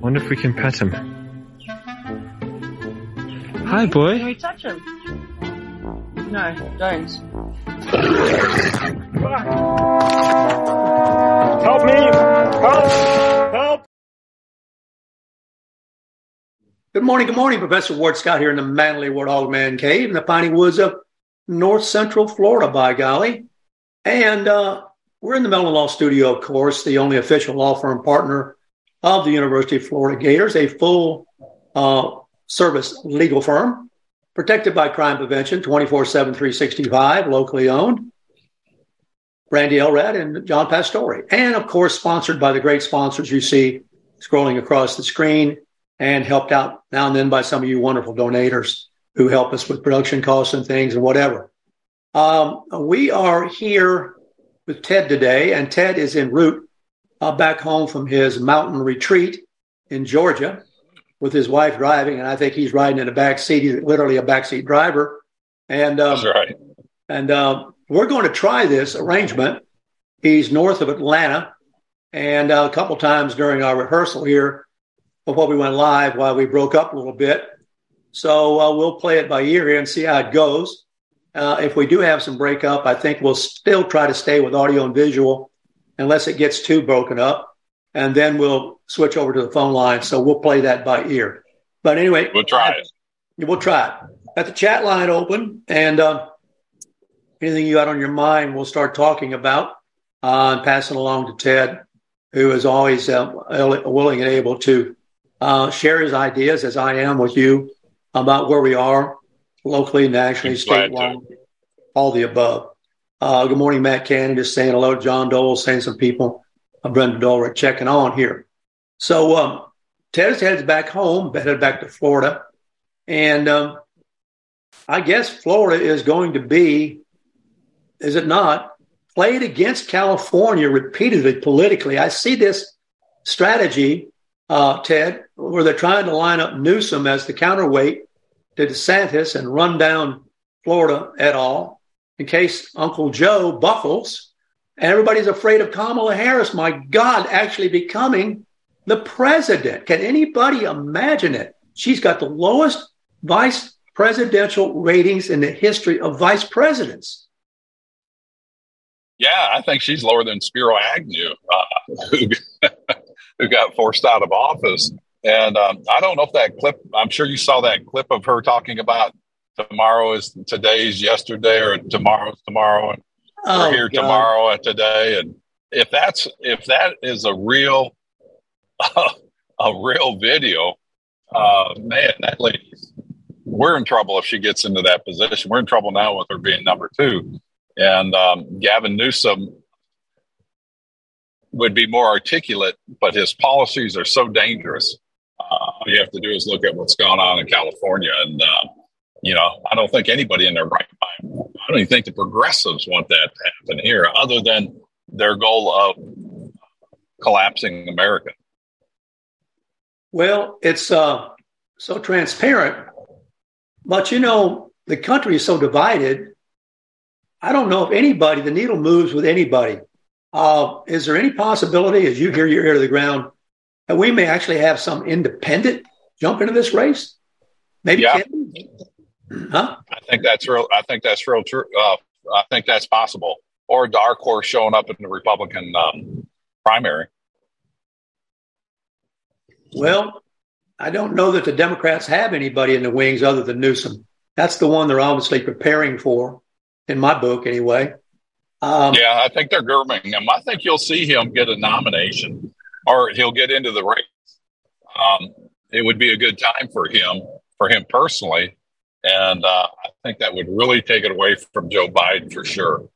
Wonder if we can pet him. Hi, boy. Can we touch him? No, don't. Help me! Help! Help! Good morning, good morning. Professor Ward Scott here in the Manly Warthog Man Cave in the piney woods of north central Florida, by golly. And uh, we're in the Mellon Law Studio, of course, the only official law firm partner of the University of Florida Gators, a full uh, service legal firm protected by crime prevention 24 7, 365, locally owned. Brandy Elrad and John Pastore. And of course, sponsored by the great sponsors you see scrolling across the screen and helped out now and then by some of you wonderful donators who help us with production costs and things and whatever. Um, we are here with Ted today, and Ted is en route uh, back home from his mountain retreat in Georgia with his wife driving, and I think he's riding in the back seat. He's literally a backseat driver, and um, That's right. and uh, we're going to try this arrangement. He's north of Atlanta, and uh, a couple times during our rehearsal here before we went live, while we broke up a little bit. So uh, we'll play it by ear here and see how it goes. Uh, if we do have some breakup, I think we'll still try to stay with audio and visual unless it gets too broken up. And then we'll switch over to the phone line. So we'll play that by ear. But anyway, We'll try it. We'll try it. Got the chat line open, and uh, anything you got on your mind, we'll start talking about uh, and passing along to Ted, who is always uh, willing and able to uh, share his ideas, as I am with you, about where we are locally, nationally, Be glad to. statewide, all the above. Uh, good morning, Matt Cannon. Just saying hello, John Dole, saying some people, uh, Brenda Dole, checking on here. So um, Ted's heads back home, headed back to Florida. And um, I guess Florida is going to be, is it not, played against California repeatedly politically. I see this strategy, uh, Ted, where they're trying to line up Newsom as the counterweight to DeSantis and run down Florida at all in case Uncle Joe buckles. And everybody's afraid of Kamala Harris, my God, actually becoming the president. Can anybody imagine it? She's got the lowest vice presidential ratings in the history of vice presidents. Yeah, I think she's lower than Spiro Agnew, uh, who, who got forced out of office. And um, I don't know if that clip, I'm sure you saw that clip of her talking about tomorrow is today's yesterday or tomorrow's tomorrow. And we're here Oh, God. tomorrow and today. And if that's, if that is a real, a real video, uh, man, that lady, we're in trouble if she gets into that position. We're in trouble now with her being number two. And um, Gavin Newsom would be more articulate, but his policies are so dangerous. Uh, all you have to do is look at what's going on in California. And, uh, you know, I don't think anybody in their right mind, I don't even think the progressives want that to happen here, other than their goal of collapsing America. Well, it's uh, so transparent, but you know, the country is so divided. I don't know if anybody, the needle moves with anybody. Uh, is there any possibility, as you hear your ear to the ground, that we may actually have some independent jump into this race? Maybe Yeah. Kennedy? Huh? I think that's real. I think that's real true. Uh, I think that's possible. Or dark horse showing up in the Republican um, primary. Well, I don't know that the Democrats have anybody in the wings other than Newsom. That's the one they're obviously preparing for, in my book anyway. Um, Yeah, I think they're grooming him. I think you'll see him get a nomination, or he'll get into the race. Um, it would be a good time for him, for him personally, and uh, I think that would really take it away from Joe Biden for sure.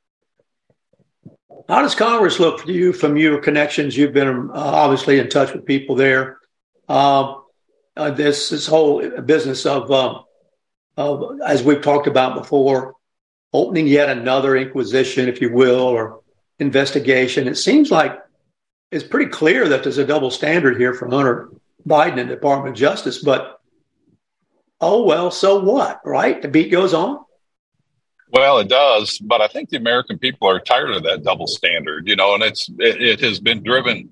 How does Congress look for you from your connections? You've been uh, obviously in touch with people there. uh, uh, this this whole business of, uh, of as we've talked about before, opening yet another inquisition, if you will, or investigation. It seems like it's pretty clear that there's a double standard here from Hunter Biden and Department of Justice. But oh well, so what, right? The beat goes on. Well, it does, but I think the American people are tired of that double standard, you know, and it's it, it has been driven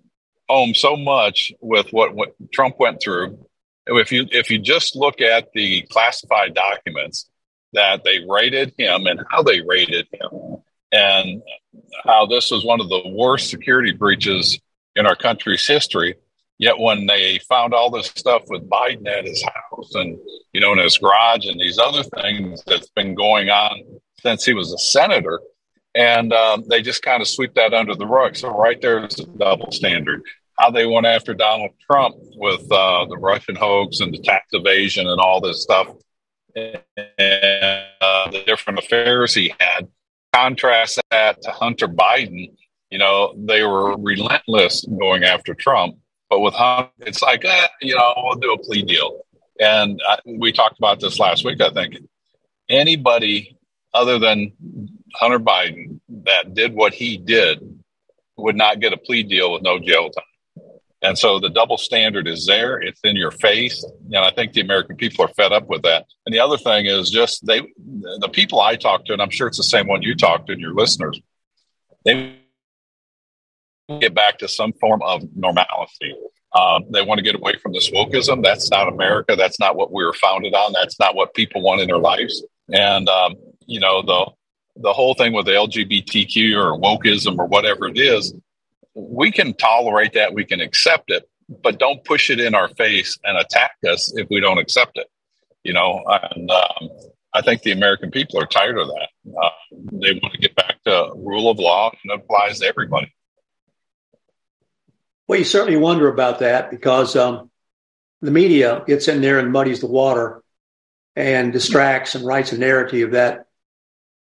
home so much with what, what Trump went through. If you if you just look at the classified documents that they rated him and how they rated him, and how this was one of the worst security breaches in our country's history. Yet when they found all this stuff with Biden at his house and you know in his garage and these other things that's been going on since he was a senator. And um, they just kind of sweep that under the rug. So, right there is a double standard. How they went after Donald Trump with uh, the Russian hoax and the tax evasion and all this stuff, and uh, the different affairs he had. Contrast that to Hunter Biden. You know, they were relentless going after Trump. But with Hunter, it's like, eh, you know, we'll do a plea deal. And I, we talked about this last week, I think. Anybody other than Hunter Biden that did what he did would not get a plea deal with no jail time. And so the double standard is there. It's in your face. And I think the American people are fed up with that. And the other thing is just they, the people I talk to, and I'm sure it's the same one you talk to and your listeners, they get back to some form of normality. Um, they want to get away from this wokeism. That's not America. That's not what we were founded on. That's not what people want in their lives. And um, you know the the whole thing with the LGBTQ or wokeism or whatever it is, we can tolerate that, we can accept it, but don't push it in our face and attack us if we don't accept it. You know, and um, I think the American people are tired of that. Uh, they want to get back to rule of law and it applies to everybody. Well, you certainly wonder about that because um, the media gets in there and muddies the water and distracts and writes a narrative that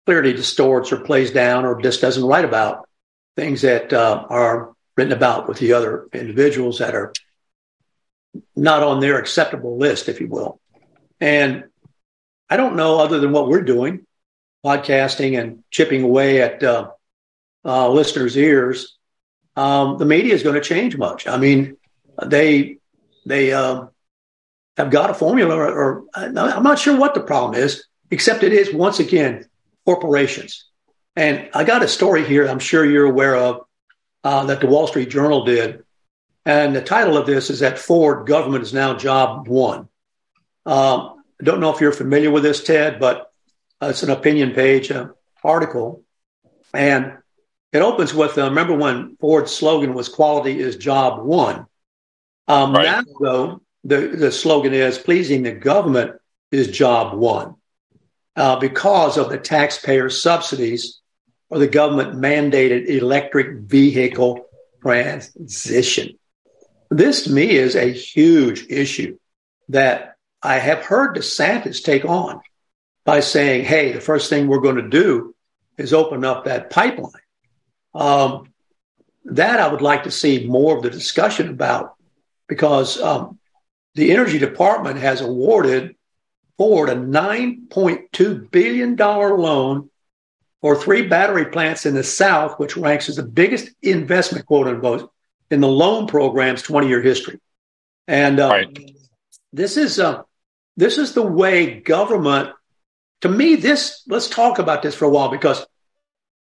clearly distorts or plays down or just doesn't write about things that uh, are written about with the other individuals that are not on their acceptable list, if you will. And I don't know, other than what we're doing, podcasting and chipping away at uh, uh, listeners' ears, um, the media is going to change much. I mean, they they um, have got a formula, or, or I'm not sure what the problem is, except it is once again corporations. And I got a story here I'm sure you're aware of uh, that the Wall Street Journal did. And the title of this is that Ford government is now job one. Um, I don't know if you're familiar with this, Ted, but uh, it's an opinion page uh, article. And it opens with uh, remember when Ford's slogan was quality is job one. Um, right. Now, though, the, the slogan is pleasing the government is job one uh, because of the taxpayer subsidies or the government mandated electric vehicle transition. This to me is a huge issue that I have heard DeSantis take on by saying, hey, the first thing we're going to do is open up that pipeline. Um, that I would like to see more of the discussion about because um, the Energy Department has awarded Ford a $9.2 billion loan for three battery plants in the South, which ranks as the biggest investment, quote unquote, in the loan program's 20 year history. And uh, right. this is uh, this is the way government. To me, this let's talk about this for a while because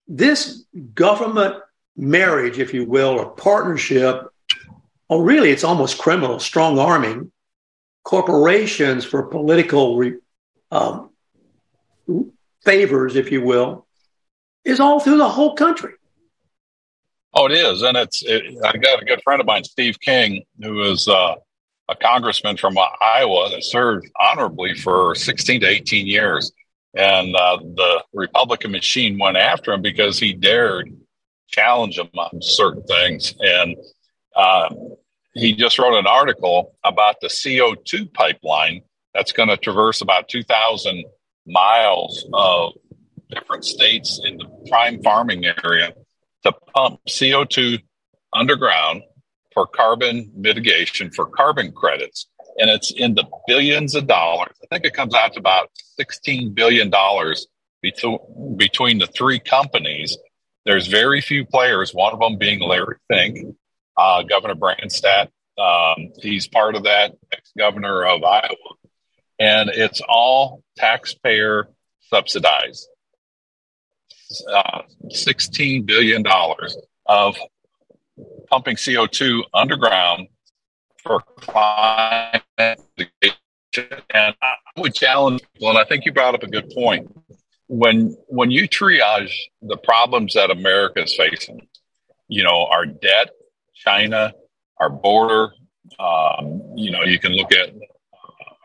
this government marriage, if you will, or partnership, or really it's almost criminal, strong arming corporations for political re, um, favors, if you will, is all through the whole country. Oh, it is, and it's. It, I got a good friend of mine, Steve King, who is uh, a congressman from Iowa that served honorably for 16 to 18 years, and uh, the Republican machine went after him because he dared challenge them on certain things, and uh, he just wrote an article about the CO2 pipeline that's going to traverse about 2,000 miles of different states in the prime farming area to pump CO2 underground for carbon mitigation for carbon credits. And it's in the billions of dollars. I think it comes out to about $16 billion between, between the three companies. There's very few players, one of them being Larry Fink, uh, Governor Branstad. Um, he's part of that, ex governor of Iowa. And it's all taxpayer subsidized. Uh, $16 billion of pumping CO2 underground for climate And I would challenge people, and I think you brought up a good point. When when you triage the problems that America is facing, you know, our debt, China, our border, um, you know, you can look at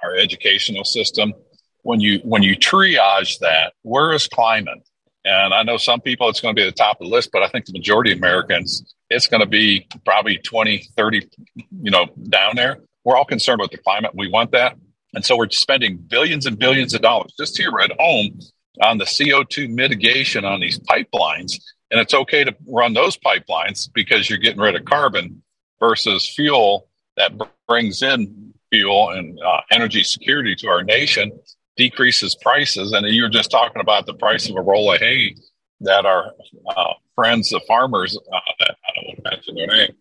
our educational system. When you when you triage that, where is climate? And I know some people it's going to be at the top of the list, but I think the majority of Americans, it's going to be probably 20, 30, you know, down there. We're all concerned with the climate. We want that. And so we're spending billions and billions of dollars just here at home on the CO2 mitigation on these pipelines. And it's okay to run those pipelines because you're getting rid of carbon versus fuel that brings in fuel and uh, energy security to our nation decreases prices. And you were just talking about the price of a roll of hay that our uh, friends, the farmers, uh, I don't want to mention their name,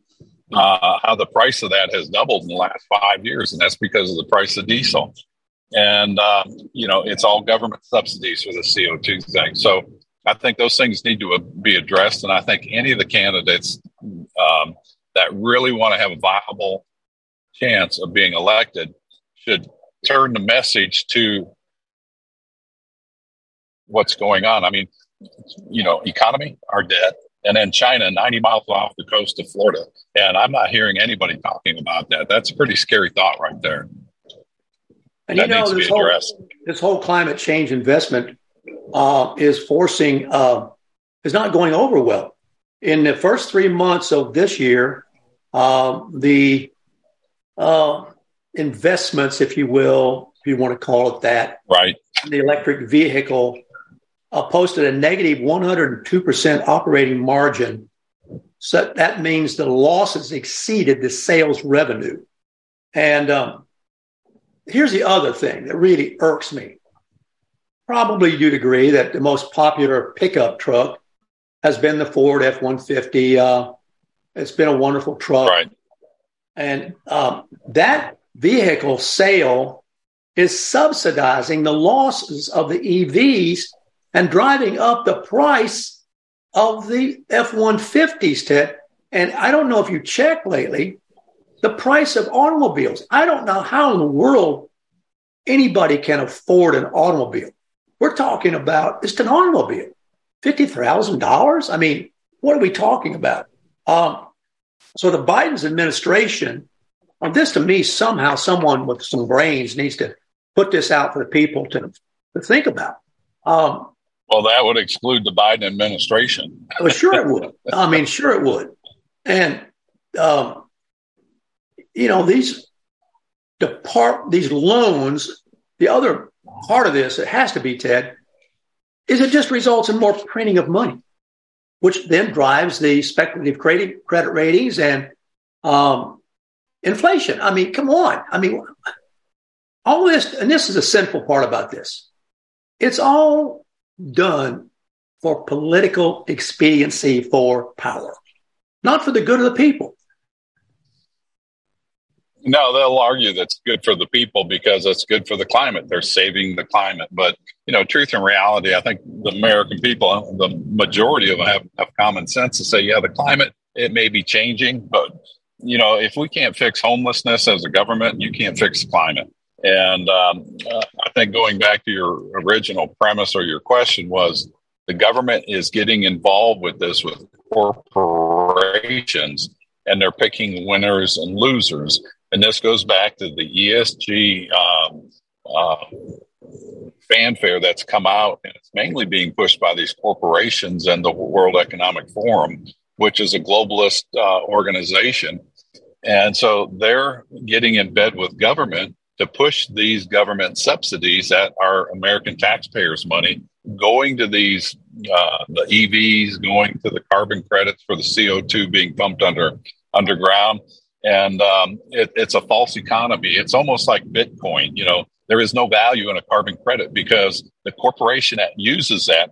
uh, how the price of that has doubled in the last five years, and that's because of the price of diesel. And um, you know, it's all government subsidies for the CO two thing. So I think those things need to be addressed, and I think any of the candidates um, that really want to have a viable chance of being elected should turn the message to what's going on. I mean, you know, economy, our debt, and then China 90 miles off the coast of Florida. And I'm not hearing anybody talking about that. That's a pretty scary thought right there. And that you know, this whole, this whole climate change investment uh, is forcing, uh, is not going over well. In the first three months of this year, uh, the uh, investments, if you will, if you want to call it that, right, the electric vehicle uh, posted a negative 102% operating margin. So that means the losses exceeded the sales revenue. And um, here's the other thing that really irks me. Probably you'd agree that the most popular pickup truck has been the Ford F 150. Uh, it's been a wonderful truck. Right. And um, that vehicle sale is subsidizing the losses of the EVs and driving up the price of the F 150s, Ted. And I don't know if you checked lately the price of automobiles. I don't know how in the world anybody can afford an automobile. We're talking about just an automobile, $50,000. I mean, what are we talking about? Um, so the Biden's administration, on this to me, somehow someone with some brains needs to put this out for the people to, to think about. Um, well, that would exclude the Biden administration. well, sure it would. I mean, sure it would. And um, you know these depart these loans. The other part of this, it has to be Ted, is it just results in more printing of money, which then drives the speculative credit credit ratings and um, inflation. I mean, come on. I mean, all this, and this is a sinful part about this. It's all done for political expediency for power, not for the good of the people. No, they'll argue that's good for the people because it's good for the climate. They're saving the climate. But, you know, truth and reality, I think the American people, the majority of them have, have common sense to say, yeah, the climate, it may be changing, but, you know, if we can't fix homelessness as a government, you can't fix climate. And um, uh, I think going back to your original premise or your question was the government is getting involved with this with corporations and they're picking winners and losers. And this goes back to the ESG um, uh, fanfare that's come out, and it's mainly being pushed by these corporations and the World Economic Forum, which is a globalist uh, organization. And so they're getting in bed with government to push these government subsidies that are American taxpayers' money going to these uh, the EVs, going to the carbon credits for the CO2 being pumped under underground. And um, it, it's a false economy. It's almost like Bitcoin. You know, there is no value in a carbon credit because the corporation that uses that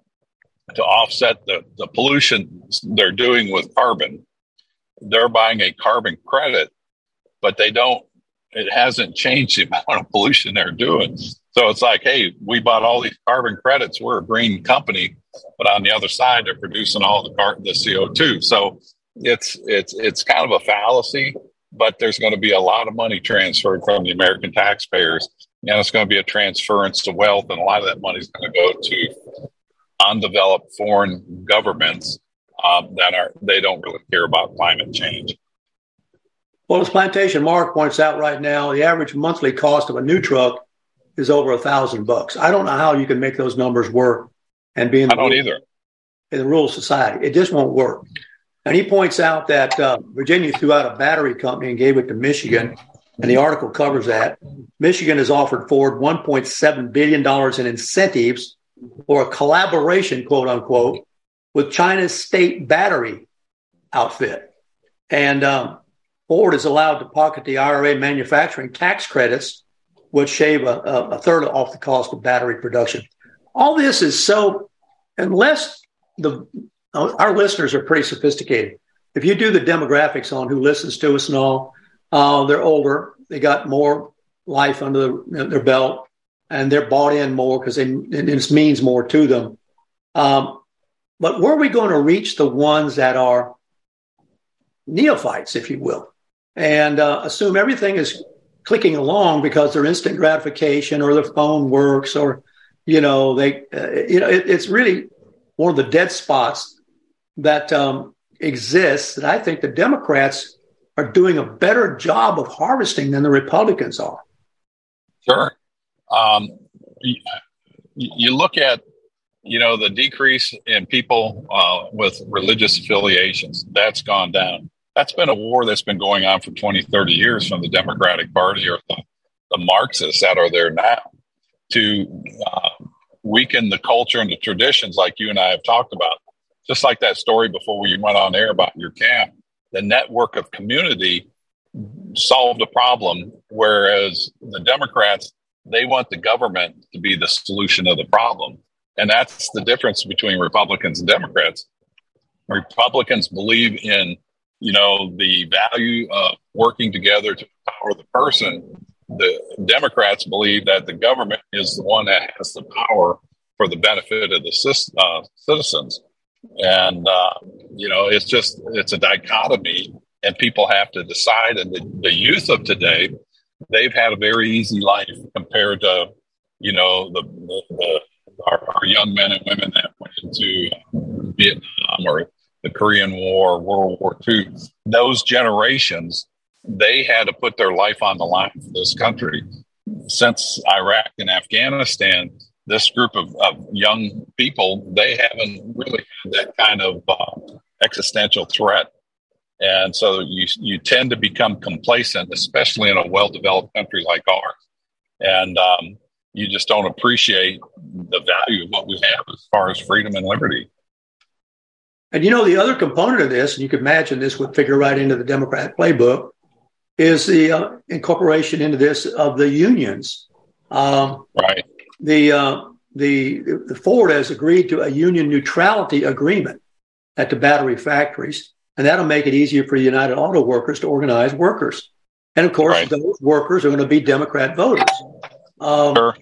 to offset the, the pollution they're doing with carbon, they're buying a carbon credit, but they don't, it hasn't changed the amount of pollution they're doing. So it's like, hey, we bought all these carbon credits. We're a green company, but on the other side, they're producing all the car- the CO two. So it's it's it's kind of a fallacy, but there's going to be a lot of money transferred from the American taxpayers, and it's going to be a transference to wealth, and a lot of that money is going to go to undeveloped foreign governments um, that are they don't really care about climate change. Well, as Plantation Mark points out right now, the average monthly cost of a new truck is over a thousand bucks. I don't know how you can make those numbers work and be in the I don't rural, either in the rural society. It just won't work. And he points out that uh, Virginia threw out a battery company and gave it to Michigan, and the article covers that. Michigan has offered Ford 1.7 billion dollars in incentives for a collaboration, quote unquote, with China's state battery outfit, and um, Ford is allowed to pocket the IRA manufacturing tax credits which shave a, a third off the cost of battery production. All this is so, unless the our listeners are pretty sophisticated. If you do the demographics on who listens to us and all, uh, they're older, they got more life under the, their belt, and they're bought in more because it means more to them. Um, but where are we going to reach the ones that are neophytes, if you will, and uh, assume everything is clicking along because they're instant gratification or their phone works or you know they uh, you know it, it's really one of the dead spots that um, exists that I think the Democrats are doing a better job of harvesting than the Republicans are. Sure. Um, you look at you know the decrease in people uh, with religious affiliations that's gone down that's been a war that's been going on for 20, 30 years from the Democratic Party or the, the Marxists that are there now to uh, weaken the culture and the traditions like you and I have talked about. Just like that story before we went on air about your camp, the network of community solved a problem, whereas the Democrats, they want the government to be the solution of the problem. And that's the difference between Republicans and Democrats. Republicans believe in you know, the value of working together to empower the person. The Democrats believe that the government is the one that has the power for the benefit of the uh, citizens. And, uh, you know, it's just, it's a dichotomy and people have to decide. And the, the youth of today, they've had a very easy life compared to, you know, the, the, the our, our, young men and women that went into Vietnam or the Korean War, World War II, those generations, they had to put their life on the line for this country. Since Iraq and Afghanistan, this group of, of young people, they haven't really had that kind of uh, existential threat. And so you, you tend to become complacent, especially in a well developed country like ours. And um, you just don't appreciate the value of what we have as far as freedom and liberty. And you know, the other component of this, and you can imagine this would figure right into the Democrat playbook, is the uh, incorporation into this of the unions. Um, right. The, uh, the the Ford has agreed to a union neutrality agreement at the battery factories, and that'll make it easier for United Auto Workers to organize workers. And of course, right. those workers are going to be Democrat voters. Um, sure.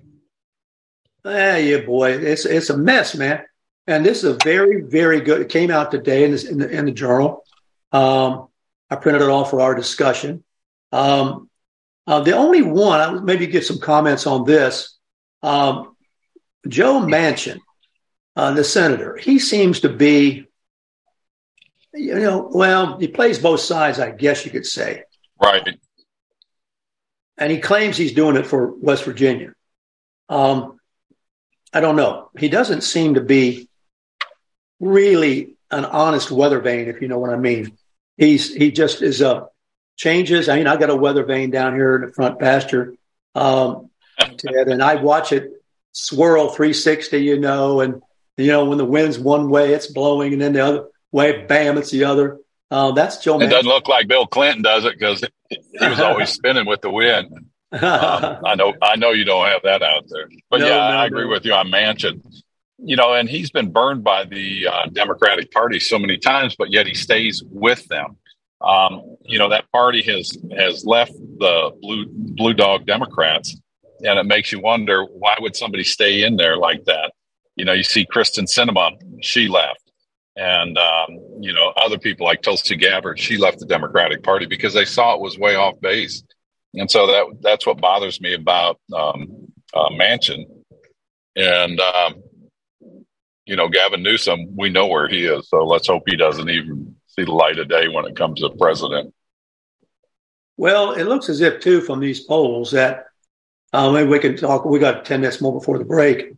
Ah, yeah, boy, it's it's a mess, man. And this is a very, very good. It came out today in, this, in, the, in the journal. Um, I printed it all for our discussion. Um, uh, the only one, I maybe get some comments on this. Um, Joe Manchin, uh, the senator, he seems to be, you know, well, he plays both sides, I guess you could say. Right. And he claims he's doing it for West Virginia. Um, I don't know. He doesn't seem to be really an honest weather vane, if you know what I mean. He's he just is uh changes. I mean, I got a weather vane down here in the front pasture, um, Ted, and I watch it swirl 360, you know, and you know when the wind's one way, it's blowing, and then the other way, bam, it's the other. Uh, that's Joe. It doesn't look like Bill Clinton does it because he was always spinning with the wind. Um, I know, I know you don't have that out there, but No, yeah, no, I agree no. with you on Manchin. You know, and he's been burned by the uh, Democratic Party so many times, but yet he stays with them. Um, you know, that party has has left the blue blue dog Democrats, and it makes you wonder why would somebody stay in there like that? You know, you see Kyrsten Sinema, she left, and um, you know other people like Tulsi Gabbard, she left the Democratic Party because they saw it was way off base, and so that that's what bothers me about um, uh, Manchin, and um, you know Gavin Newsom, we know where he is, so let's hope he doesn't even see the light of day when it comes to president. Well, it looks as if too from these polls that uh, maybe we can talk. We got ten minutes more before the break.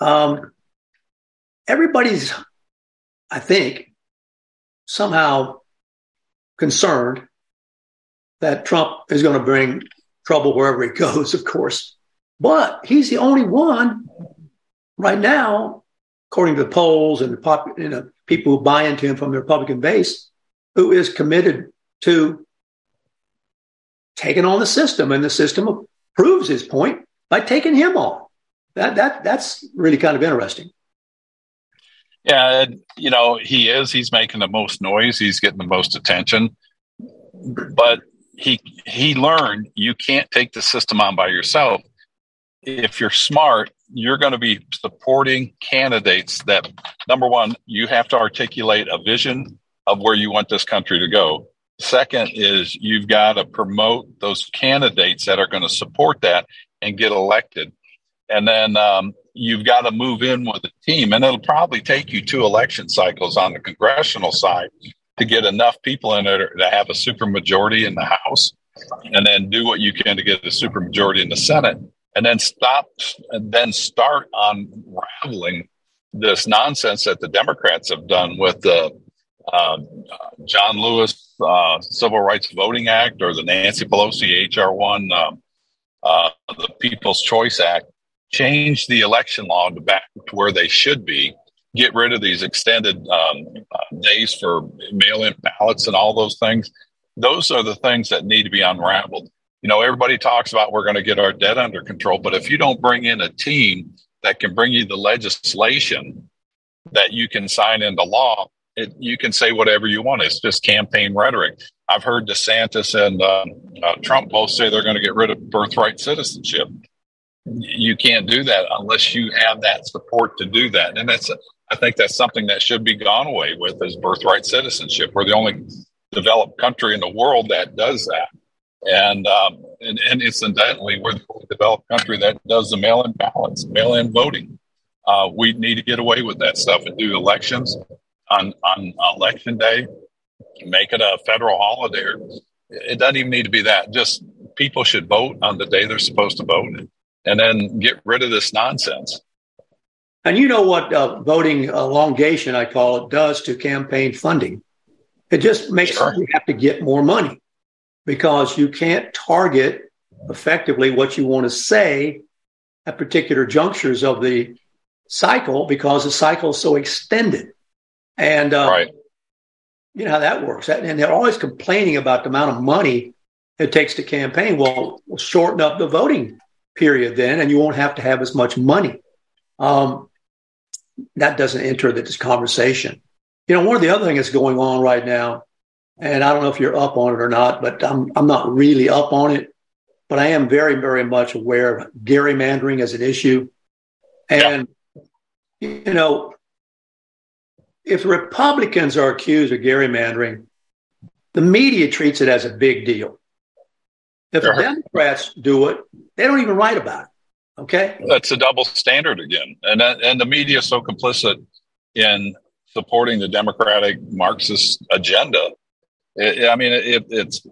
Um, everybody's, I think, somehow concerned that Trump is going to bring trouble wherever he goes. Of course, but he's the only one right now, according to the polls and the pop, you know, people who buy into him from the Republican base, who is committed to taking on the system, and the system proves his point by taking him on. That that that's really kind of interesting. Yeah, you know, he is. He's making the most noise. He's getting the most attention. But he he learned you can't take the system on by yourself. If you're smart, you're going to be supporting candidates that number one, you have to articulate a vision of where you want this country to go. Second is you've got to promote those candidates that are going to support that and get elected. And then um, you've got to move in with a team, and it'll probably take you two election cycles on the congressional side to get enough people in there to have a supermajority in the House, and then do what you can to get a supermajority in the Senate, and then stop, and then start unraveling this nonsense that the Democrats have done with the uh, John Lewis uh, Civil Rights Voting Act or the Nancy Pelosi HR one, um, uh, the People's Choice Act change the election law to back to where they should be, get rid of these extended um, days for mail in ballots and all those things. Those are the things that need to be unraveled. You know, everybody talks about we're going to get our debt under control, but if you don't bring in a team that can bring you the legislation that you can sign into law, it, you can say whatever you want. It's just campaign rhetoric. I've heard DeSantis and um, uh, Trump both say they're going to get rid of birthright citizenship you can't do that unless you have that support to do that. And that's, I think that's something that should be gone away with is birthright citizenship. We're the only developed country in the world that does that. And, um, and, and incidentally, we're the only developed country that does the mail-in ballots, mail-in voting. Uh, we need to get away with that stuff and do elections on, on election day, make it a federal holiday. It doesn't even need to be that. Just people should vote on the day they're supposed to vote and then get rid of this nonsense. And you know what uh, voting elongation, I call it, does to campaign funding? It just makes Sure. you have to get more money because you can't target effectively what you want to say at particular junctures of the cycle because the cycle is so extended. And uh, right. you know how that works. And they're always complaining about the amount of money it takes to campaign. Well, we'll shorten up the voting period then, and you won't have to have as much money. Um, that doesn't enter this conversation. You know, one of the other things that's going on right now, and I don't know if you're up on it or not, but I'm I'm not really up on it, but I am very very much aware of gerrymandering as an issue, and you know, if Republicans are accused of gerrymandering, the media treats it as a big deal. If Sure. the Democrats do it, they don't even write about it. Okay. That's a double standard again, and that, and the media is so complicit in supporting the Democratic Marxist agenda. It, I mean, it, it's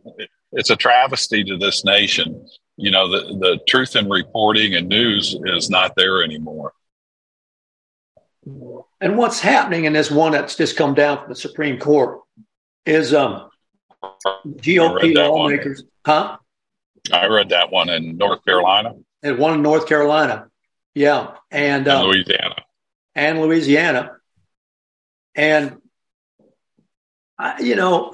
it's a travesty to this nation. You know, the the truth in reporting and news is not there anymore. And what's happening, in this one that's just come down from the Supreme Court, is um, GOP one. lawmakers, huh? I read that one in North Carolina And one in North Carolina, yeah, and and uh, Louisiana. and Louisiana, and I, you know,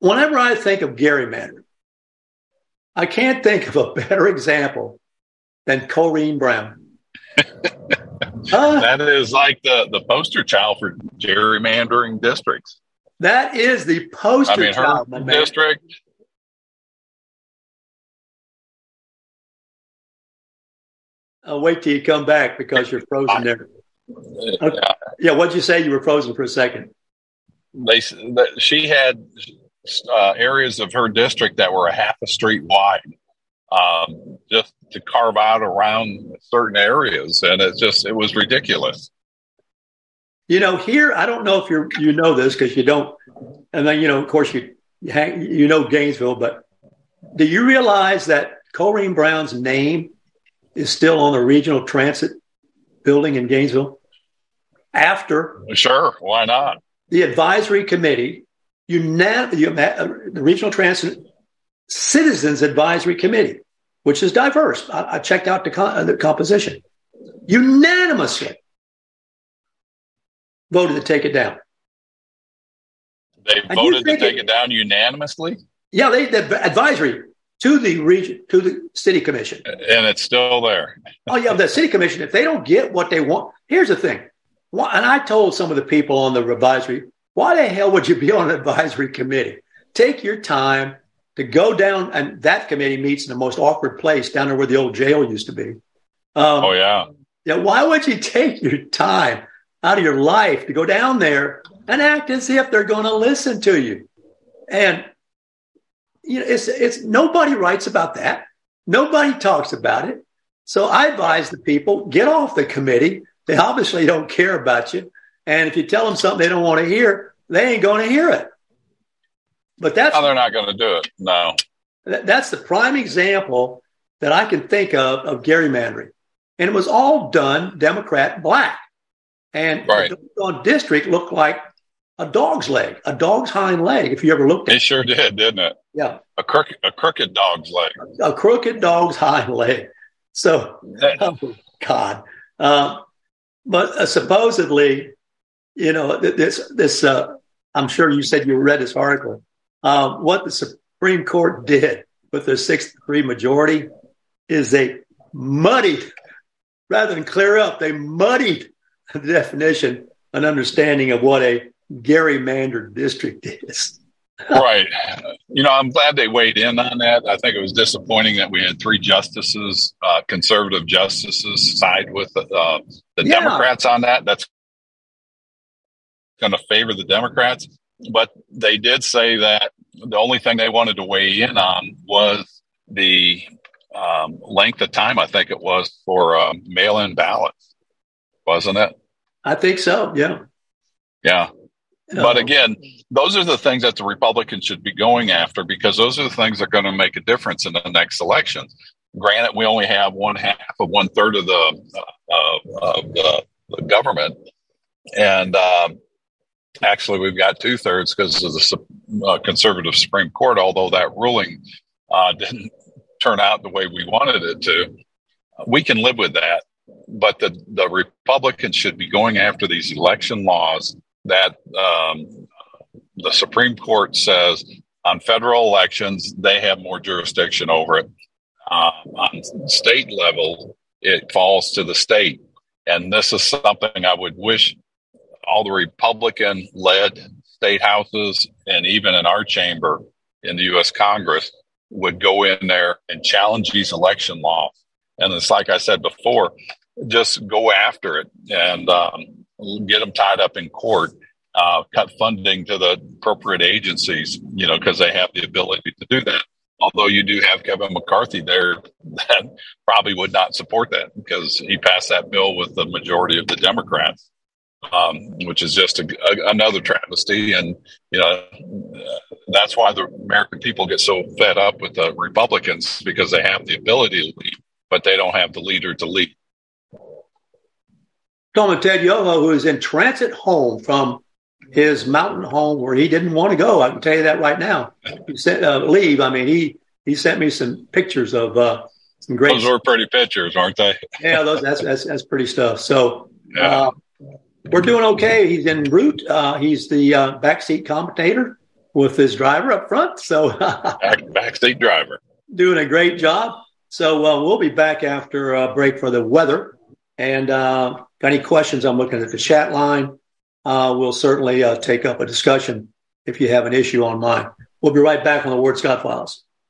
whenever I think of gerrymandering, I can't think of a better example than Corrine Brown. that is like the, the poster child for gerrymandering districts. That is the poster I mean, child, her district. I'll wait till you come back because you're frozen there. Okay. Yeah. yeah, what'd you say? You were frozen for a second. They, she had uh, areas of her district that were a half a street wide, um, just to carve out around certain areas, and it just it was ridiculous. You know, here I don't know if you you know this because you don't, and then you know, of course, you you, hang, you know Gainesville, but do you realize that Corrine Brown's name is still on the regional transit building in Gainesville? After sure, why not? The advisory committee the Regional Transit Citizens Advisory Committee, which is diverse. I, I checked out the, uh, the composition. Unanimously voted to take it down. They voted to take it, it down unanimously. Yeah, they the advisory to the region to the city commission, and it's still there. oh yeah, the city commission. If they don't get what they want, here's the thing. And I told some of the people on the advisory, why the hell would you be on an advisory committee? Take your time to go down, and that committee meets in the most awkward place down there where the old jail used to be. Um, oh yeah. Yeah. Why would you take your time out of your life to go down there and act as if they're going to listen to you? And you know, it's it's nobody writes about that. Nobody talks about it. So I advise the people get off the committee. They obviously don't care about you. And if you tell them something they don't want to hear, they ain't going to hear it. But that's no, they're not going to do it. No, that's the prime example that I can think of of gerrymandering, and it was all done Democrat black, and right. the district looked like a dog's leg, a dog's hind leg. If you ever looked at it, it sure did, didn't it? Yeah, a crooked, a crooked dog's leg, a crooked dog's hind leg. So, oh God, uh, but uh, supposedly you know, this, this, uh, I'm sure you said you read this article. Uh, what the Supreme Court did with the six degree majority is they muddied, rather than clear up, they muddied the definition and understanding of what a gerrymandered district is. right. You know, I'm glad they weighed in on that. I think it was disappointing that we had three justices, uh, conservative justices, side with uh, the yeah. Democrats on that. That's going to favor the Democrats. But they did say that the only thing they wanted to weigh in on was the um, length of time, I think it was, for um, mail in ballots, wasn't it? I think so, yeah. Yeah. But again, those are the things that the Republicans should be going after because those are the things that are going to make a difference in the next elections. Granted, we only have one half of one third of the, uh, of the, the government, and um, Actually, we've got two thirds because of the uh, conservative Supreme Court, although that ruling uh, didn't turn out the way we wanted it to. We can live with that. But the, the Republicans should be going after these election laws that um, the Supreme Court says on federal elections, they have more jurisdiction over it. Uh, on state level, it falls to the state. And this is something I would wish all the Republican led state houses and even in our chamber in the U.S. Congress would go in there and challenge these election laws. And it's like I said before, just go after it and um, get them tied up in court, uh, cut funding to the appropriate agencies, you know, because they have the ability to do that. Although you do have Kevin McCarthy there that probably would not support that because he passed that bill with the majority of the Democrats um, which is just a, a, another travesty. And, you know, that's why the American people get so fed up with the Republicans because they have the ability to lead, but they don't have the leader to lead. Talking Ted Yoho, who is in transit home from his mountain home where he didn't want to go. I can tell you that right now. He sent uh, leave. I mean, he he sent me some pictures of uh, some great. Those were pretty pictures, aren't they? yeah, those that's, that's that's pretty stuff. So, yeah. uh, we're doing okay. He's en route. Uh, he's the uh, backseat commentator with his driver up front. So Back, backseat driver. doing a great job. So uh, we'll be back after a break for the weather. And uh, got any questions? I'm looking at the chat line. Uh, we'll certainly uh, take up a discussion if you have an issue on mine. We'll be right back on the Ward Scott Files.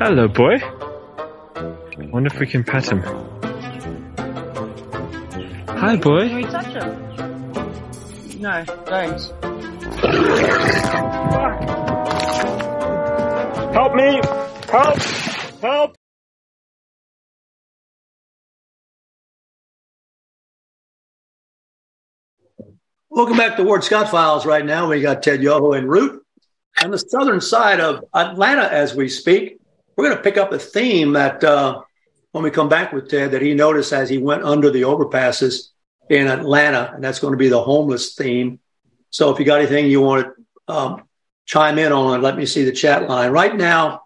Hello, boy. Wonder if we can pet him. Hi, boy. Can boy. we touch him? No, don't. Help me! Help! Help! Welcome back to Ward Scott Files. Right now, we got Ted Yoho and Root on the southern side of Atlanta as we speak. We're going to pick up a theme that uh, when we come back with Ted that he noticed as he went under the overpasses in Atlanta, and that's going to be the homeless theme. So if you got anything you want to um, chime in on, let me see the chat line. Right now,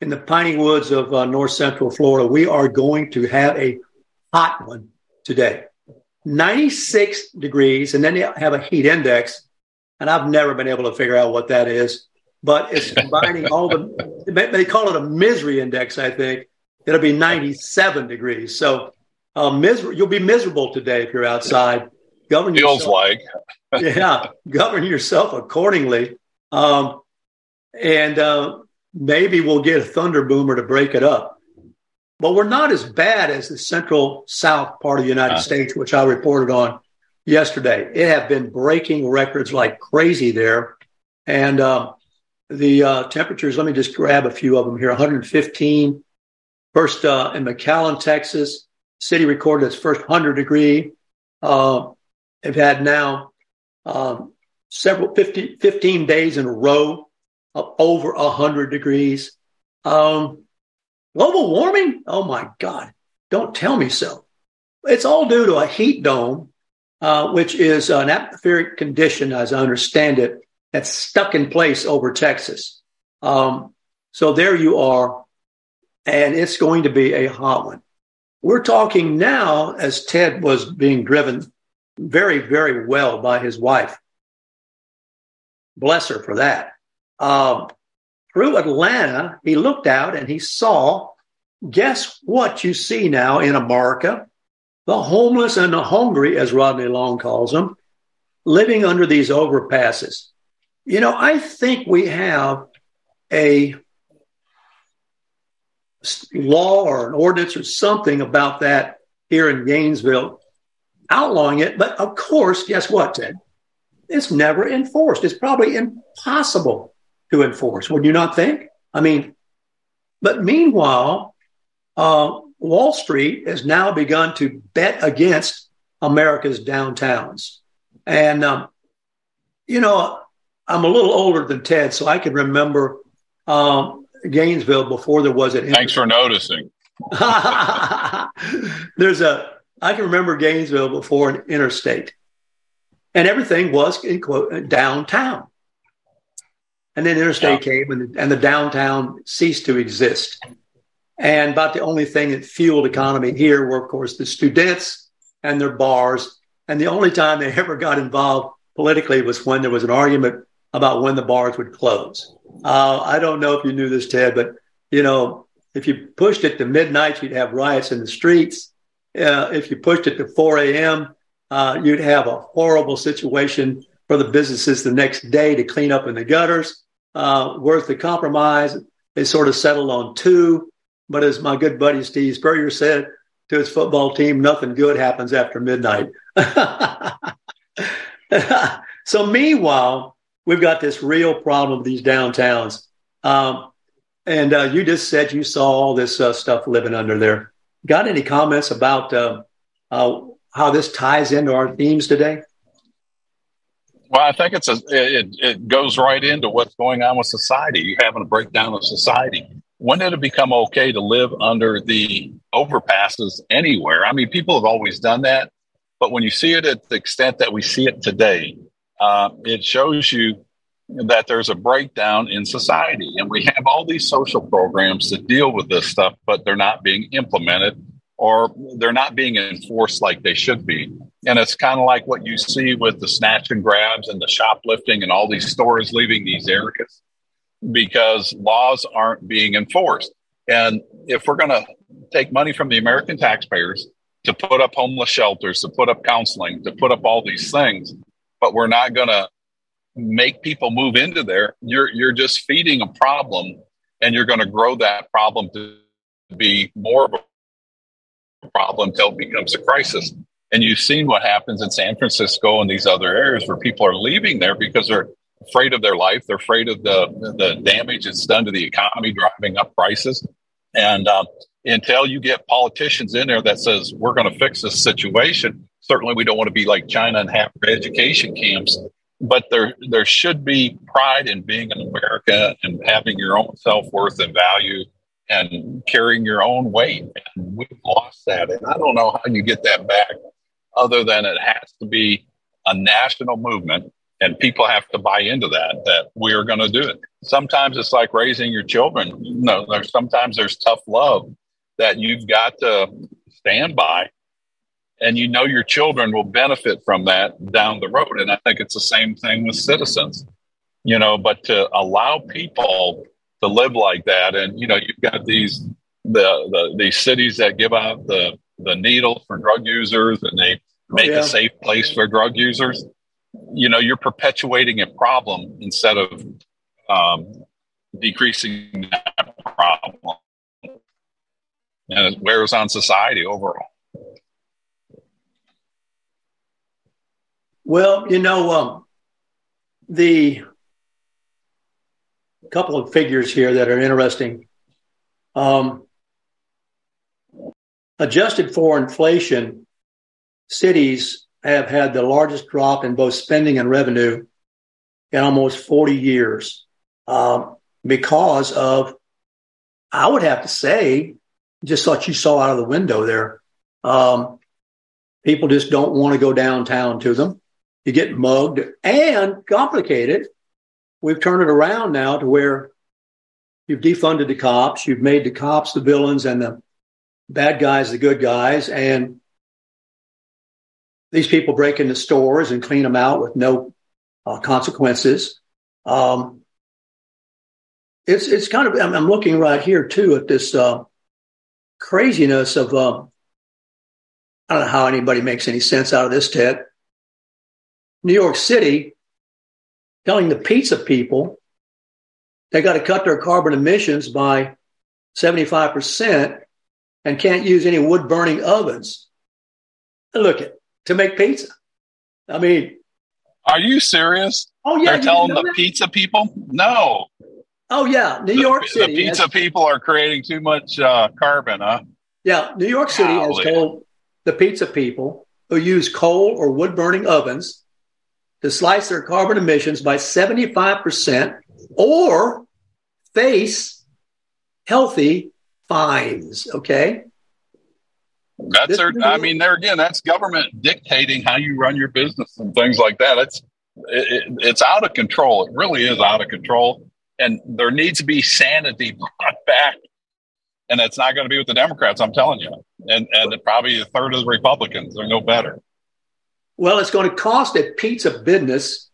in the piney woods of uh, north central Florida, we are going to have a hot one today. 96 degrees, and then you have a heat index. And I've never been able to figure out what that is, but it's combining all the, they call it a misery index, I think. It'll be 97 degrees. So uh, miser- you'll be miserable today if you're outside. Govern Feels yourself. like. yeah, govern yourself accordingly. Um, and uh, maybe we'll get a thunder boomer to break it up. But we're not as bad as the central south part of the United Uh. States, which I reported on yesterday. It have been breaking records like crazy there. And uh, the uh, temperatures, let me just grab a few of them here 115. First uh, in McAllen, Texas, city recorded its first 100 degree. Uh, they've had now um, several 50, 15 days in a row of over 100 degrees. Um, global warming? Oh my God. Don't tell me so. It's all due to a heat dome, uh, which is an atmospheric condition, as I understand it, that's stuck in place over Texas. Um, so there you are. And it's going to be a hot one. We're talking now as Ted was being driven very, very well by his wife. Bless her for that. Um, through Atlanta, he looked out and he saw, guess what you see now in America? The homeless and the hungry, as Rodney Long calls them, living under these overpasses. You know, I think we have a law or an ordinance or something about that here in Gainesville outlawing it. But of course, guess what, Ted? It's never enforced. It's probably impossible to enforce. Would you not think? I mean, but meanwhile, uh, Wall Street has now begun to bet against America's downtowns. And, um, you know, I'm a little older than Ted, so I can remember um, Gainesville before there was an. Thanks for noticing. There's a. I can remember Gainesville before an interstate, and everything was in quote downtown. And then interstate yeah. came, and, and the downtown ceased to exist. And about the only thing that fueled economy here were, of course, the students and their bars. And the only time they ever got involved politically was when there was an argument about when the bars would close. Uh, I don't know if you knew this, Ted, but you know, if you pushed it to midnight, you'd have riots in the streets. Uh, if you pushed it to 4 a.m., uh, you'd have a horrible situation for the businesses the next day to clean up in the gutters. Uh, worth the compromise. They sort of settled on two. But as my good buddy Steve Spurrier said to his football team, nothing good happens after midnight. so meanwhile, we've got this real problem with these downtowns. Um, and uh, you just said you saw all this uh, stuff living under there. Got any comments about uh, how this ties into our themes today? Well, I think it's a it, it goes right into what's going on with society. You're having a breakdown of society. When did it become okay to live under the overpasses anywhere? I mean, people have always done that, but when you see it at the extent that we see it today, uh, it shows you that there's a breakdown in society. And we have all these social programs that deal with this stuff, but they're not being implemented or they're not being enforced like they should be. And it's kind of like what you see with the snatch and grabs and the shoplifting and all these stores leaving these areas because laws aren't being enforced. And if we're going to take money from the American taxpayers to put up homeless shelters, to put up counseling, to put up all these things, but we're not going to make people move into there. You're you're just feeding a problem, and you're going to grow that problem to be more of a problem until it becomes a crisis. And you've seen what happens in San Francisco and these other areas where people are leaving there because they're afraid of their life. They're afraid of the the damage it's done to the economy, driving up prices. And uh, until you get politicians in there that says we're going to fix this situation, certainly we don't want to be like China and have education camps, but there there should be pride in being an America and having your own self worth and value and carrying your own weight. And we've lost that, and I don't know how you get that back, other than it has to be a national movement. And people have to buy into that, that we are going to do it. Sometimes it's like raising your children. You know, there's sometimes there's tough love that you've got to stand by and you know your children will benefit from that down the road. And I think it's the same thing with citizens, you know, but to allow people to live like that. And, you know, you've got these, the, the, these cities that give out the, the needles for drug users and they make oh, yeah. a safe place for drug users. You know, you're perpetuating a problem instead of um, decreasing that problem. And it wears on society overall. Well, you know, um, the couple of figures here that are interesting. Um, adjusted for inflation, cities have had the largest drop in both spending and revenue in almost 40 years um, because of, I would have to say, just what you saw out of the window there. Um, people just don't want to go downtown to them you get mugged and complicated. We've turned it around now to where you've defunded the cops, you've made the cops the villains and the bad guys the good guys, and these people break into stores and clean them out with no uh, consequences. Um, it's it's kind of I'm, I'm looking right here too at this uh, craziness of uh, I don't know how anybody makes any sense out of this, Ted. New York City telling the pizza people they got to cut their carbon emissions by 75% and can't use any wood burning ovens. Look at to make pizza. I mean, are you serious? Oh yeah, they're telling the that? pizza people no. Oh yeah, New York the, City. The pizza has, people are creating too much uh, carbon, huh? Yeah, New York City Golly. has told the pizza people who use coal or wood burning ovens to slice their carbon emissions by 75% or face healthy fines. Okay. That's our, I mean, there again, that's government dictating how you run your business and things like that. It's, it, it's out of control. It really is out of control. And there needs to be sanity brought back. And it's not going to be with the Democrats, I'm telling you. And, and probably a third of the Republicans. They're no better. Well, it's going to cost a pizza business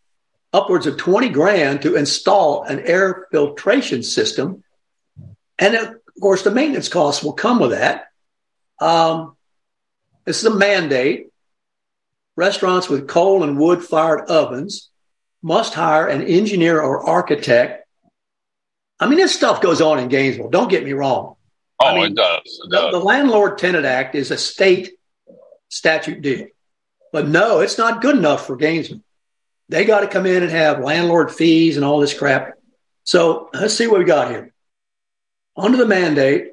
upwards of 20 grand to install an air filtration system. And of course, the maintenance costs will come with that. Um, this is a mandate. Restaurants with coal and wood fired ovens must hire an engineer or architect. I mean, this stuff goes on in Gainesville. Don't get me wrong. Oh, I mean, it does. It does. The, the Landlord Tenant Act is a state statute deal. But no, it's not good enough for Gainesville. They got to come in and have landlord fees and all this crap. So let's see what we got here. Under the mandate,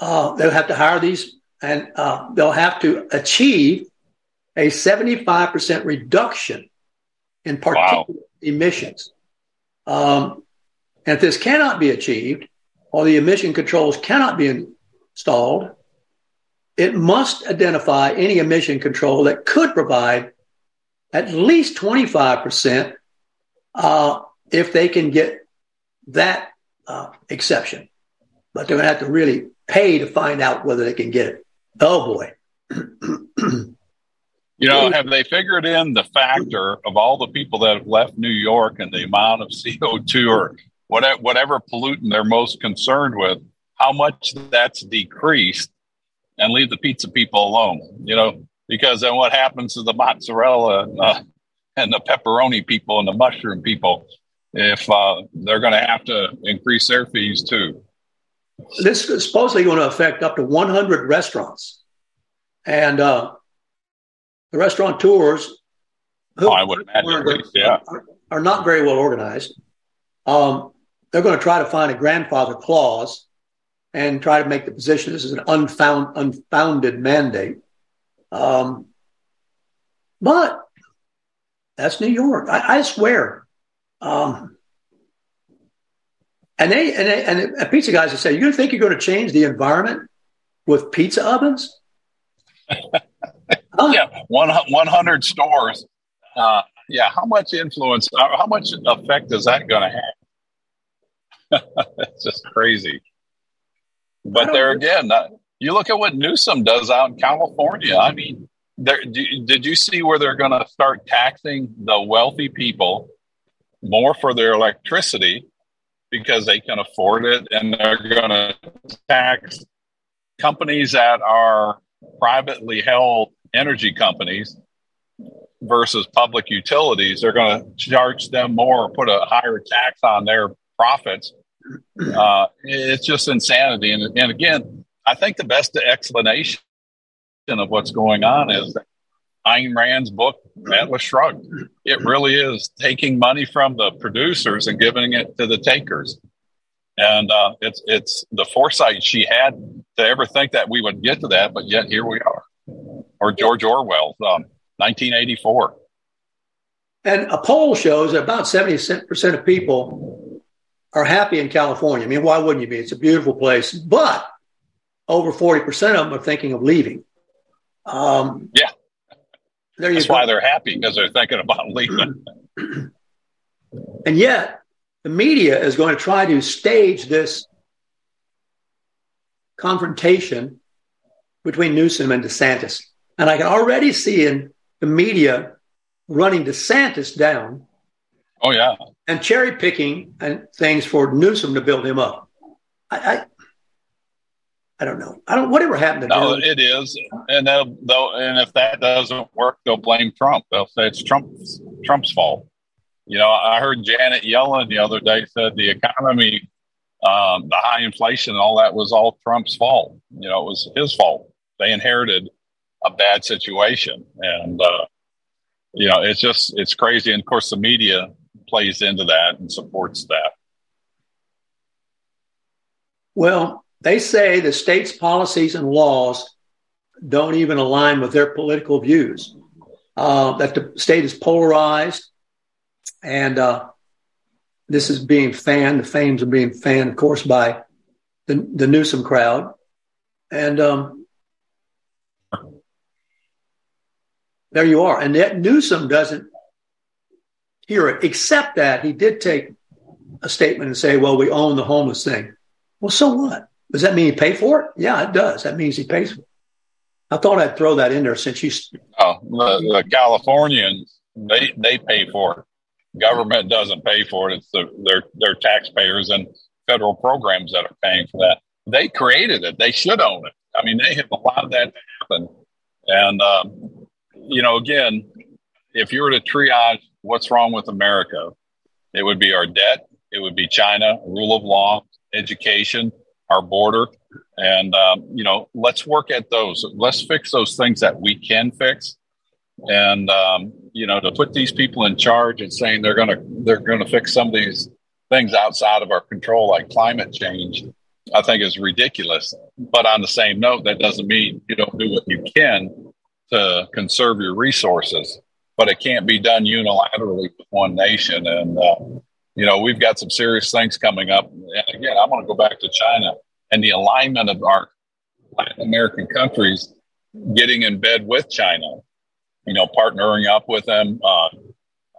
uh, they'll have to hire these and uh, they'll have to achieve a 75% reduction in particulate wow. emissions. Um, and if this cannot be achieved, or the emission controls cannot be installed, it must identify any emission control that could provide at least 25% uh, if they can get that uh, exception. But they're going to have to really pay to find out whether they can get it. Oh boy. you know, have they figured in the factor of all the people that have left New York and the amount of CO2 or whatever, whatever pollutant they're most concerned with, how much that's decreased and leave the pizza people alone, you know, because then what happens to the mozzarella and, uh, and the pepperoni people and the mushroom people if uh, they're going to have to increase their fees too? This is supposedly going to affect up to 100 restaurants. And uh, the restaurateurs, who oh, I would imagine, least, yeah. Are, are, not very well organized. Um, they're going to try to find a grandfather clause and try to make the position this is an unfound, unfounded mandate. Um, but that's New York. I, I swear. Um, and they and, they, and pizza guys have said, "You think you're going to change the environment with pizza ovens?" huh? Yeah, one one hundred stores. Uh, yeah, how much influence? How much effect is that going to have? it's just crazy. But there again, uh, you look at what Newsom does out in California. I mean, there, did you see where they're going to start taxing the wealthy people more for their electricity because they can afford it, and they're going to tax companies that are privately held energy companies versus public utilities. They're going to charge them more, put a higher tax on their profits uh, it's just insanity. And, and again, I think the best explanation of what's going on is Ayn Rand's book, Atlas Shrugged. It really is taking money from the producers and giving it to the takers. And uh, it's it's the foresight she had to ever think that we would get to that, but yet here we are. Or George Orwell's um, 1984. And a poll shows that about 70% of people are happy in California. I mean, why wouldn't you be? It's a beautiful place, but over 40% of them are thinking of leaving. Um, yeah. That's why they're happy because they're thinking about leaving. and yet, the media is going to try to stage this confrontation between Newsom and DeSantis. And I can already see in the media running DeSantis down Oh yeah, and cherry picking and things for Newsom to build him up. I, I, I don't know. I don't. Whatever happened to no, it is, and they'll, they'll, and if that doesn't work, they'll blame Trump. They'll say it's Trump's Trump's fault. You know, I heard Janet Yellen the other day said the economy, um, the high inflation, and all that was all Trump's fault. You know, it was his fault. They inherited a bad situation, and uh, you know, it's just it's crazy. And of course, the media plays into that and supports that. Well, they say the state's policies and laws don't even align with their political views. Uh, that the state is polarized, and uh, this is being fanned. The fames are being fanned, of course, by the, the Newsom crowd. And um, there you are. And yet Newsom doesn't hear it, except that he did take a statement and say, well, we own the homeless thing. Well, so what? Does that mean he pay for it? Yeah, it does. That means he pays for it. I thought I'd throw that in there since you. Oh, the, the Californians they they pay for it. Government doesn't pay for it. It's the, their their taxpayers and federal programs that are paying for that. They created it. They should own it. I mean, they have allowed that to happen. And um, you know, again, if you were to triage what's wrong with America, it would be our debt, it would be China, rule of law, education, our border, and um, you know, let's work at those. Let's fix those things that we can fix. And um, you know, to put these people in charge and saying they're gonna they're gonna fix some of these things outside of our control, like climate change, I think is ridiculous. But on the same note, that doesn't mean you don't do what you can to conserve your resources. But it can't be done unilaterally with one nation. And uh, you know, we've got some serious things coming up. And again, I want to go back to China and the alignment of our Latin American countries getting in bed with China, you know, partnering up with them, uh,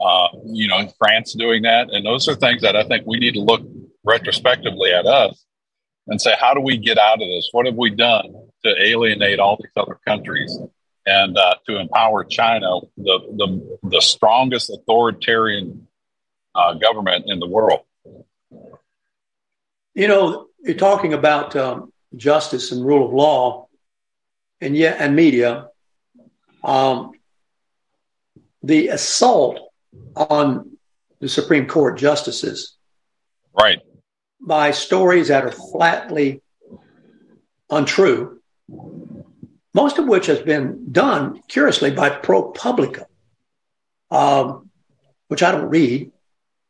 uh, you know, France doing that. And those are things that I think we need to look retrospectively at us and say, how do we get out of this? What have we done to alienate all these other countries and uh, to empower China, the, the, the strongest authoritarian uh, government in the world? You know, you're talking about um, justice and rule of law, and yet and media. Um, the assault on the Supreme Court justices, right, by stories that are flatly untrue, most of which has been done curiously by ProPublica, um, which I don't read.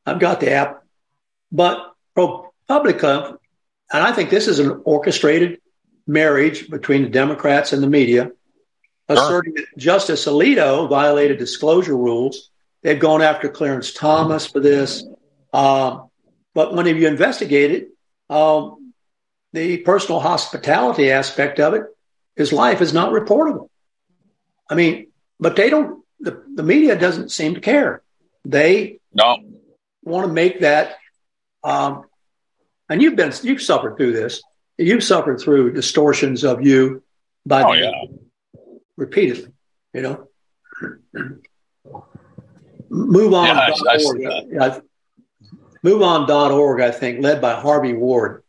I've got the app, but ProPublica and I think this is an orchestrated marriage between the Democrats and the media, asserting that Justice Alito violated disclosure rules. They've gone after Clarence Thomas for this. Um, but when you investigate it, um, the personal hospitality aspect of it, his life is not reportable. I mean, but they don't, the, the media doesn't seem to care. They no. want to make that um, and you've been you've suffered through this. You've suffered through distortions of you by oh, the, yeah. repeatedly. You know, move on. Yeah, I, I yeah, move on.org, I think, led by Harvey Ward,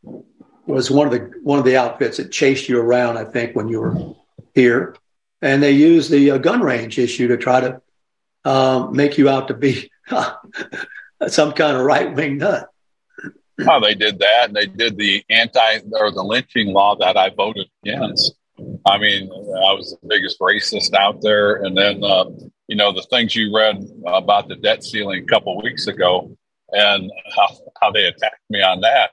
was one of the one of the outfits that chased you around. I think when you were here, and they used the uh, gun range issue to try to um, make you out to be some kind of right wing nut. Oh, they did that, and they did the anti or the lynching law that I voted against. I mean, I was the biggest racist out there, and then uh, you know the things you read about the debt ceiling a couple weeks ago, and how, how they attacked me on that.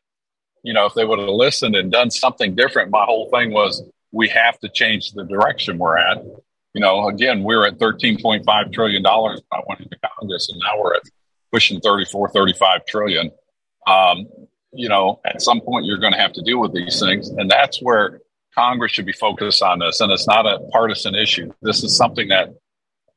You know, if they would have listened and done something different, my whole thing was we have to change the direction we're at. You know, again, we are at $13.5 trillion when I went into Congress, and now we're at pushing 34, 35 trillion. Um, you know, at some point you're going to have to deal with these things. And that's where Congress should be focused on this. And it's not a partisan issue. This is something that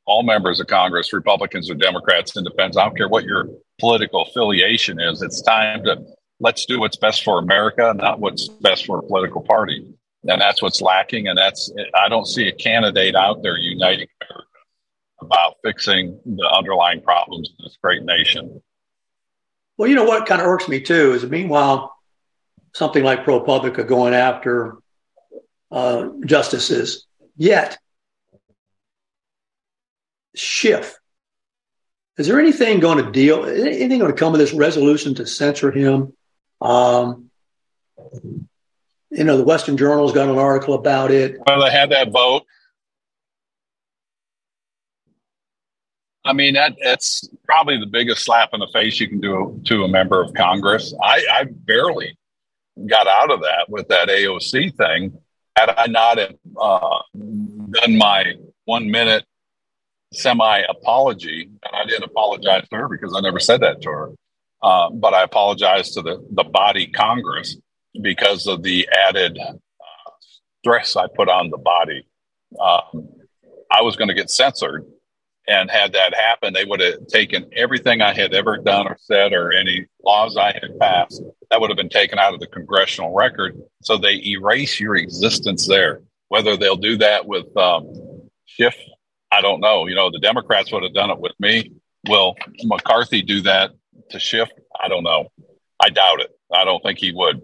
all members of Congress, Republicans or Democrats, independents, I don't care what your political affiliation is, it's time to let's do what's best for America, not what's best for a political party. And that's what's lacking. And that's, I don't see a candidate out there uniting America about fixing the underlying problems in this great nation. Well, you know what kind of irks me too is meanwhile, something like ProPublica going after uh, justices, yet Schiff. Is there anything going to deal? Anything going to come of this resolution to censor him? Um, you know, the Western Journal's got an article about it. Well, they had that vote. I mean, that that's probably the biggest slap in the face you can do to a member of Congress. I, I barely got out of that with that AOC thing. Had I not uh, done my one minute semi apology, and I didn't apologize to her because I never said that to her, uh, but I apologize to the, the body Congress because of the added uh, stress I put on the body. Um, I was going to get censored and had that happen, they would have taken everything I had ever done or said or any laws I had passed. That would have been taken out of the congressional record. So they erase your existence there. Whether they'll do that with um, Schiff, I don't know. You know, the Democrats would have done it with me. Will McCarthy do that to Schiff? I don't know. I doubt it. I don't think he would.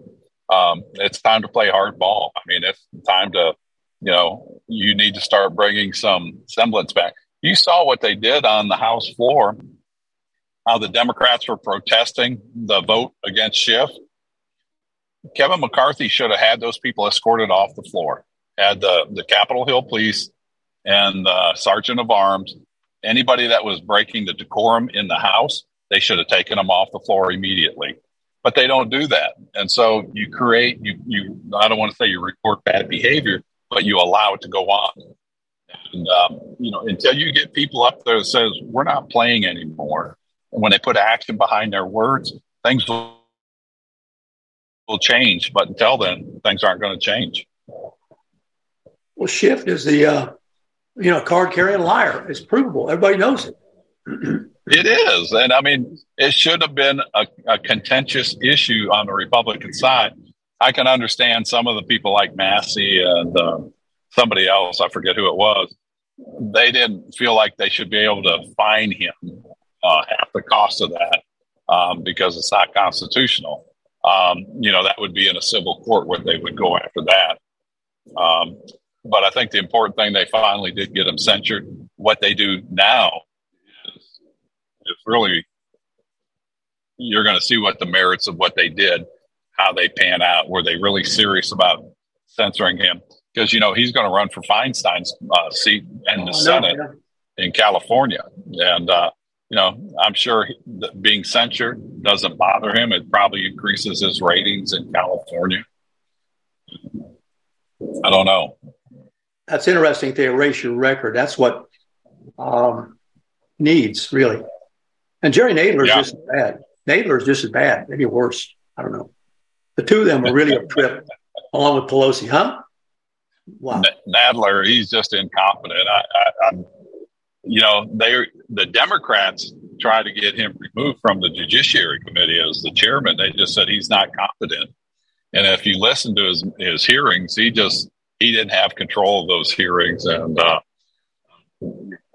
Um, it's time to play hardball. I mean, it's time to, you know, you need to start bringing some semblance back you saw what they did on the House floor, how the Democrats were protesting the vote against Schiff. Kevin McCarthy should have had those people escorted off the floor, had the, the Capitol Hill police and the sergeant of arms, anybody that was breaking the decorum in the House, they should have taken them off the floor immediately. But they don't do that. And so you create, you, you, I don't want to say you report bad behavior, but you allow it to go on. And, um, you know, until you get people up there that says, we're not playing anymore, and when they put action behind their words, things will, change. But until then, things aren't going to change. Well, Schiff is the, uh, you know, card carrying liar. It's provable. Everybody knows it. it is. And I mean, it should have been a, a contentious issue on the Republican side. I can understand some of the people like Massey and, uh, somebody else, I forget who it was, they didn't feel like they should be able to fine him uh, half the cost of that um, because it's not constitutional. Um, you know, that would be in a civil court where they would go after that. Um, but I think the important thing they finally did get him censured. What they do now really you're going to see what the merits of what they did, how they pan out. Were they really serious about censoring him? because you know he's going to run for Feinstein's uh, seat in the oh, Senate no, in California, and uh, you know I'm sure being censured doesn't bother him. It probably increases his ratings in California. I don't know. That's interesting. To erase your record. That's what um, needs really. And Jerry Nadler is yeah. just as bad. Nadler is just as bad, maybe worse. I don't know. The two of them are really a trip, along with Pelosi, huh? Wow. Nadler, he's just incompetent. I, I, I'm, you know, they the Democrats try to get him removed from the Judiciary Committee as the chairman. They just said he's not competent. And if you listen to his his hearings, he just he didn't have control of those hearings. And uh,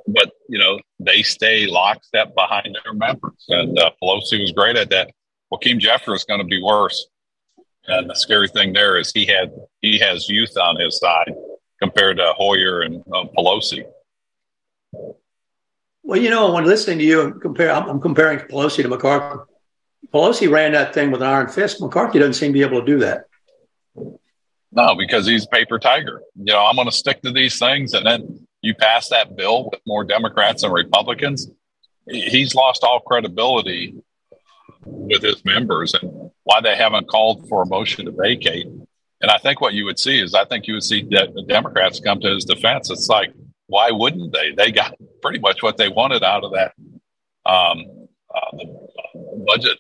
but you know they stay lockstep behind their members. And uh, Pelosi was great at that. Well, Hakeem Jeffries is going to be worse. And the scary thing there is he had he has youth on his side compared to Hoyer and uh, Pelosi. Well, you know, when listening to you, compare I'm, I'm comparing Pelosi to McCarthy. Pelosi ran that thing with an iron fist. McCarthy doesn't seem to be able to do that. No, because he's paper tiger. You know, I'm going to stick to these things, and then you pass that bill with more Democrats and Republicans. He's lost all credibility with his members and why they haven't called for a motion to vacate. And I think what you would see is I think you would see de- Democrats come to his defense. It's like, why wouldn't they? They got pretty much what they wanted out of that um, uh, the budget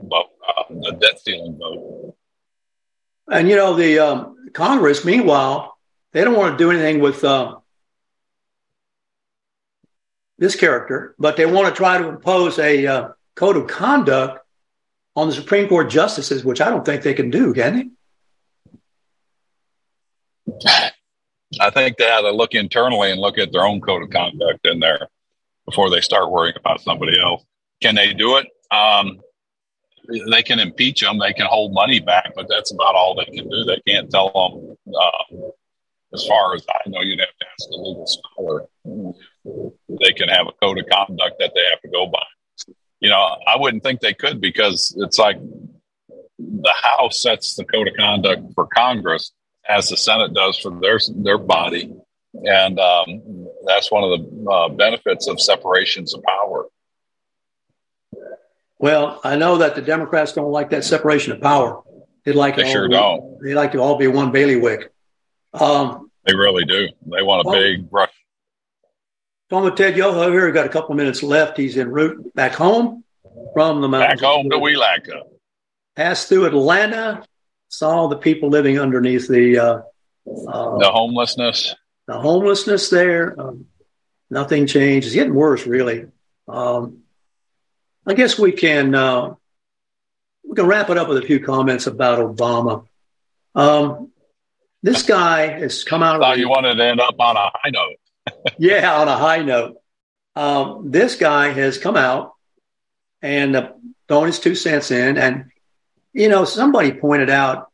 uh, the debt ceiling vote. And you know, the um, Congress, meanwhile, they don't want to do anything with uh, this character, but they want to try to impose a uh, code of conduct on the Supreme Court justices, which I don't think they can do, can they? I think they ought to look internally and look at their own code of conduct in there before they start worrying about somebody else. Can they do it? Um, they can impeach them, they can hold money back, but that's about all they can do. They can't tell them. Uh, as far as I know, you'd have to ask a legal scholar. They can have a code of conduct that they have to go by. You know, I wouldn't think they could because it's like the House sets the code of conduct for Congress, as the Senate does for their their body, and um, that's one of the uh, benefits of separations of power. Well, I know that the Democrats don't like that separation of power. They like they sure don't. They like to all be one bailiwick. Um, they really do. They want a well, big brush. And Ted Yoho here. We've got a couple of minutes left. He's en route back home from the mountains. Back home to Welaka. Passed through Atlanta. Saw the people living underneath the uh, uh, the homelessness. The homelessness there. Um, nothing changed. It's getting worse, really. Um, I guess we can uh, we can wrap it up with a few comments about Obama. Um, this guy has come out. I thought you wanted to end up on a high note. Yeah, on a high note. Um, this guy has come out and uh, thrown his two cents in, and you know, somebody pointed out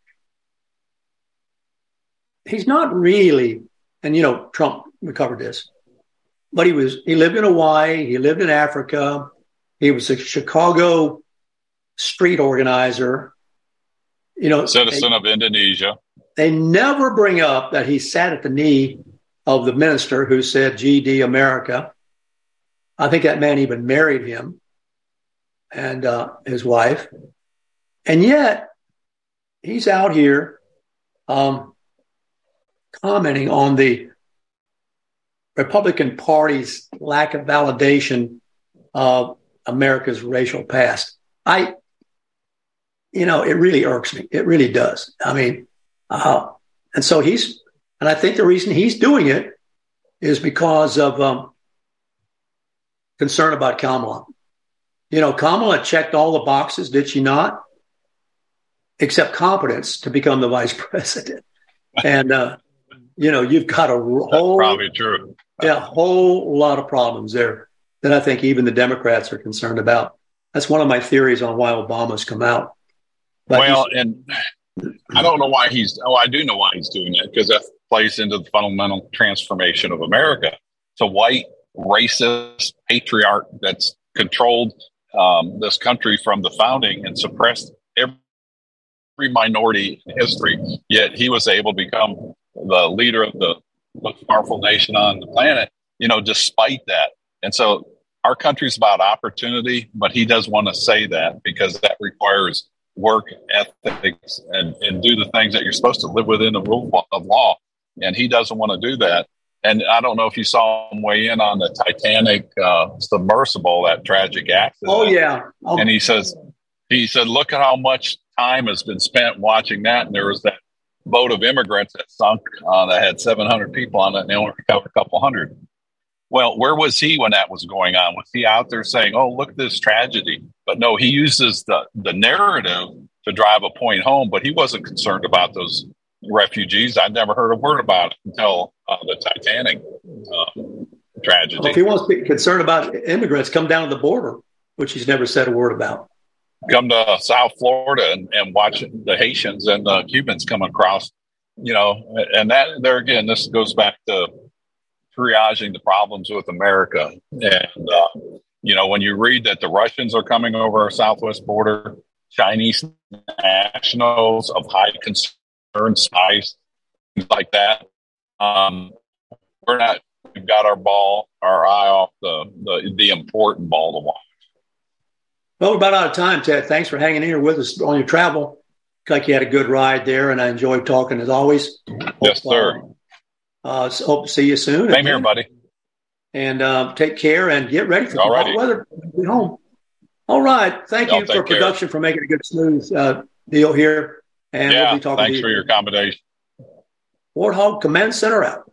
he's not really, and you know, Trump recovered this, but he was he lived in Hawaii, he lived in Africa, he was a Chicago street organizer. You know, citizen of Indonesia. They never bring up that he sat at the knee of the minister who said GD America. I think that man even married him and uh, his wife. And yet he's out here um, commenting on the Republican Party's lack of validation of America's racial past. I, you know, it really irks me. It really does. I mean, uh, and so he's, and I think the reason he's doing it is because of um, concern about Kamala. You know, Kamala checked all the boxes, did she not? Except competence to become the vice president. And, uh, you know, you've got a whole, That's probably true. yeah, a whole lot of problems there that I think even the Democrats are concerned about. That's one of my theories on why Obama's come out. But well, and I don't know why he's. Oh, I do know why he's doing it because plays into the fundamental transformation of America. It's a white, racist patriarch that's controlled um, this country from the founding and suppressed every minority in history. Yet he was able to become the leader of the most powerful nation on the planet. You know, despite that, and so our country's about opportunity, but he does want to say that because that requires work ethics and, and do the things that you're supposed to live within the rule of law. And he doesn't want to do that. And I don't know if you saw him weigh in on the Titanic uh, submersible, that tragic accident. Oh yeah. Oh. And he says, he said, look at how much time has been spent watching that. And there was that boat of immigrants that sunk uh, that had 700 people on it, and they only recovered a couple hundred. Well, where was he when that was going on? Was he out there saying, "Oh, look at this tragedy"? But no, he uses the the narrative to drive a point home. But he wasn't concerned about those refugees. I'd never heard a word about it until uh, the Titanic uh, tragedy. Well, if he wants to be concerned about immigrants, come down to the border, which he's never said a word about. Come to South Florida and, and watch the Haitians and the Cubans come across. You know, and that there again, this goes back to triaging the problems with America. And, uh, you know, when you read that the Russians are coming over our southwest border, Chinese nationals of high concern, spies, things like that, um, we're not, we've got our ball, our eye off the, the, the important ball to watch. Well, we're about out of time, Ted. Thanks for hanging in here with us on your travel. like you had a good ride there, and I enjoyed talking as always. Yes, Hope, sir. Uh, uh, so hope to see you soon. Same here, buddy. And uh, take care and get ready for the hot weather. Be home. All right. Thank Y'all you for production for making a good smooth uh, deal here. And yeah, we'll be talking thanks to you. for your accommodation. Warthog Command Center out.